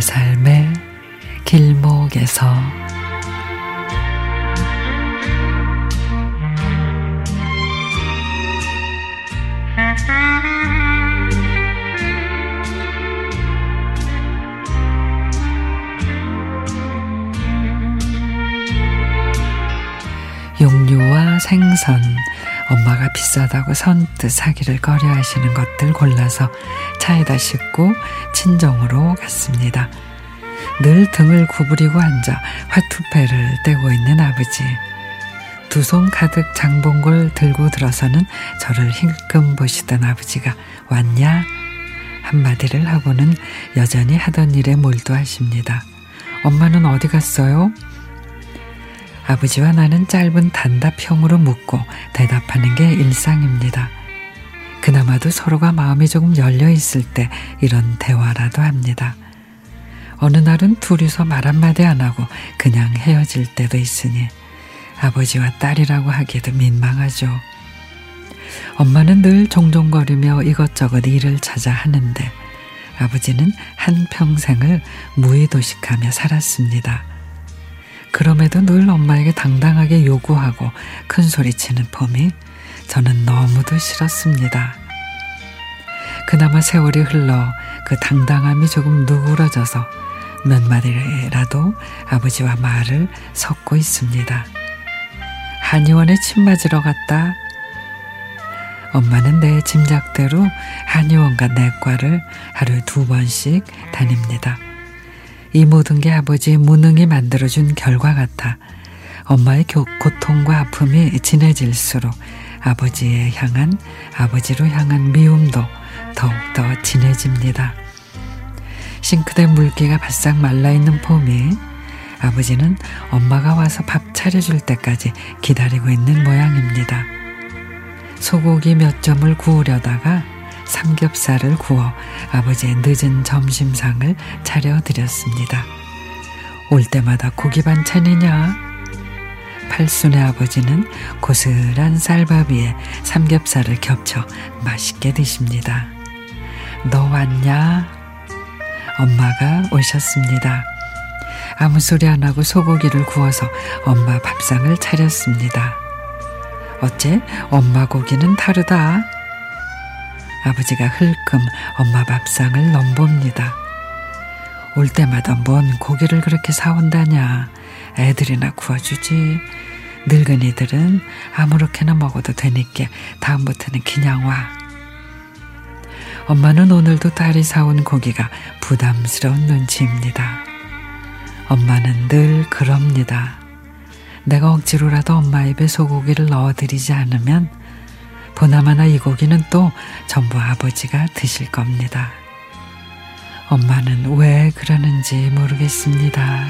내 삶의 길목에서. 육류와 생선 엄마가 비싸다고 선뜻 사기를 꺼려 하시는 것들 골라서 차에다 싣고 친정으로 갔습니다. 늘 등을 구부리고 앉아 화투패를 떼고 있는 아버지. 두 손 가득 장본걸 들고 들어서는 저를 힐끔 보시던 아버지가 왔냐? 한마디를 하고는 여전히 하던 일에 몰두하십니다. 엄마는 어디 갔어요? 아버지와 나는 짧은 단답형으로 묻고 대답하는 게 일상입니다. 그나마도 서로가 마음이 조금 열려 있을 때 이런 대화라도 합니다. 어느 날은 둘이서 말 한마디 안 하고 그냥 헤어질 때도 있으니 아버지와 딸이라고 하기도 민망하죠. 엄마는 늘 종종거리며 이것저것 일을 찾아 하는데 아버지는 한 평생을 무의도식하며 살았습니다. 그럼에도 늘 엄마에게 당당하게 요구하고 큰 소리치는 폼이 저는 너무도 싫었습니다. 그나마 세월이 흘러 그 당당함이 조금 누그러져서 몇 마디라도 아버지와 말을 섞고 있습니다. 한의원에 침 맞으러 갔다. 엄마는 내 짐작대로 한의원과 내과를 하루에 두 번씩 다닙니다. 이 모든 게 아버지의 무능이 만들어준 결과 같아 엄마의 고통과 아픔이 진해질수록 아버지에 향한 아버지로 향한 미움도 더욱더 진해집니다. 싱크대 물기가 바싹 말라있는 봄이 아버지는 엄마가 와서 밥 차려줄 때까지 기다리고 있는 모양입니다. 소고기 몇 점을 구우려다가 삼겹살을 구워 아버지의 늦은 점심상을 차려드렸습니다. 올 때마다 고기 반찬이냐? 팔순의 아버지는 고슬한 쌀밥 위에 삼겹살을 겹쳐 맛있게 드십니다. 너 왔냐? 엄마가 오셨습니다. 아무 소리 안 하고 소고기를 구워서 엄마 밥상을 차렸습니다. 어째 엄마 고기는 다르다. 아버지가 흘끔 엄마 밥상을 넘봅니다. 올 때마다 뭔 고기를 그렇게 사온다냐. 애들이나 구워주지. 늙은이들은 아무렇게나 먹어도 되니까 다음부터는 그냥 와. 엄마는 오늘도 딸이 사온 고기가 부담스러운 눈치입니다. 엄마는 늘 그럽니다. 내가 억지로라도 엄마 입에 소고기를 넣어드리지 않으면 보나마나 이 고기는 또 전부 아버지가 드실 겁니다. 엄마는 왜 그러는지 모르겠습니다.